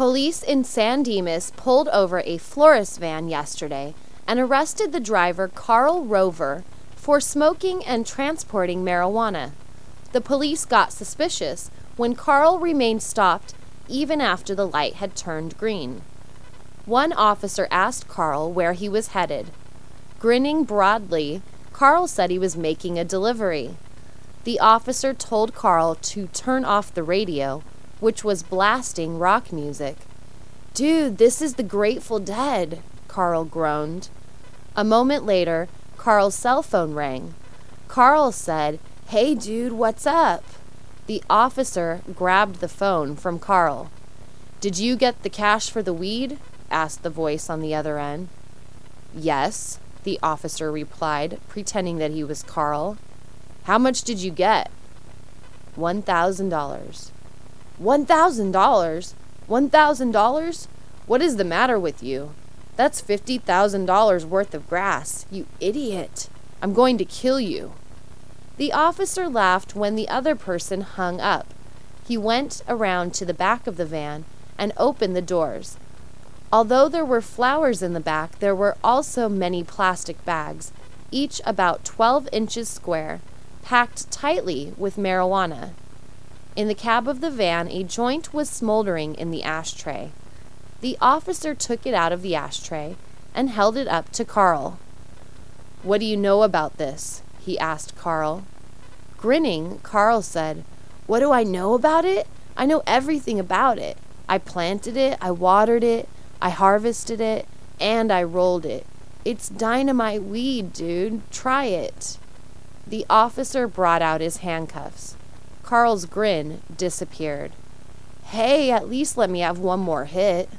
Police in San Dimas pulled over a florist van yesterday and arrested the driver, Carl Rover, for smoking and transporting marijuana. The police got suspicious when Carl remained stopped even after the light had turned green. One officer asked Carl where he was headed. Grinning broadly, Carl said he was making a delivery. The officer told Carl to turn off the radio, which was blasting rock music. Dude, this is the Grateful Dead, Carl groaned. A moment later, Carl's cell phone rang. Carl said, Hey, dude, what's up? The officer grabbed the phone from Carl. Did you get the cash for the weed? asked the voice on the other end. Yes, the officer replied, pretending that he was Carl. How much did you get? One thousand dollars. One thousand dollars? One thousand dollars? What is the matter with you? That's fifty thousand dollars worth of grass, you idiot. I'm going to kill you. The officer laughed when the other person hung up. He went around to the back of the van and opened the doors. Although there were flowers in the back, there were also many plastic bags, each about 12 inches square, packed tightly with marijuana. In the cab of the van, a joint was smoldering in the ashtray. The officer took it out of the ashtray and held it up to Carl. What do you know about this? he asked Carl. Grinning, Carl said, What do I know about it? I know everything about it. I planted it, I watered it, I harvested it, and I rolled it. It's dynamite weed, dude. Try it. The officer brought out his handcuffs. Carl's grin disappeared. Hey, at least let me have one more hit.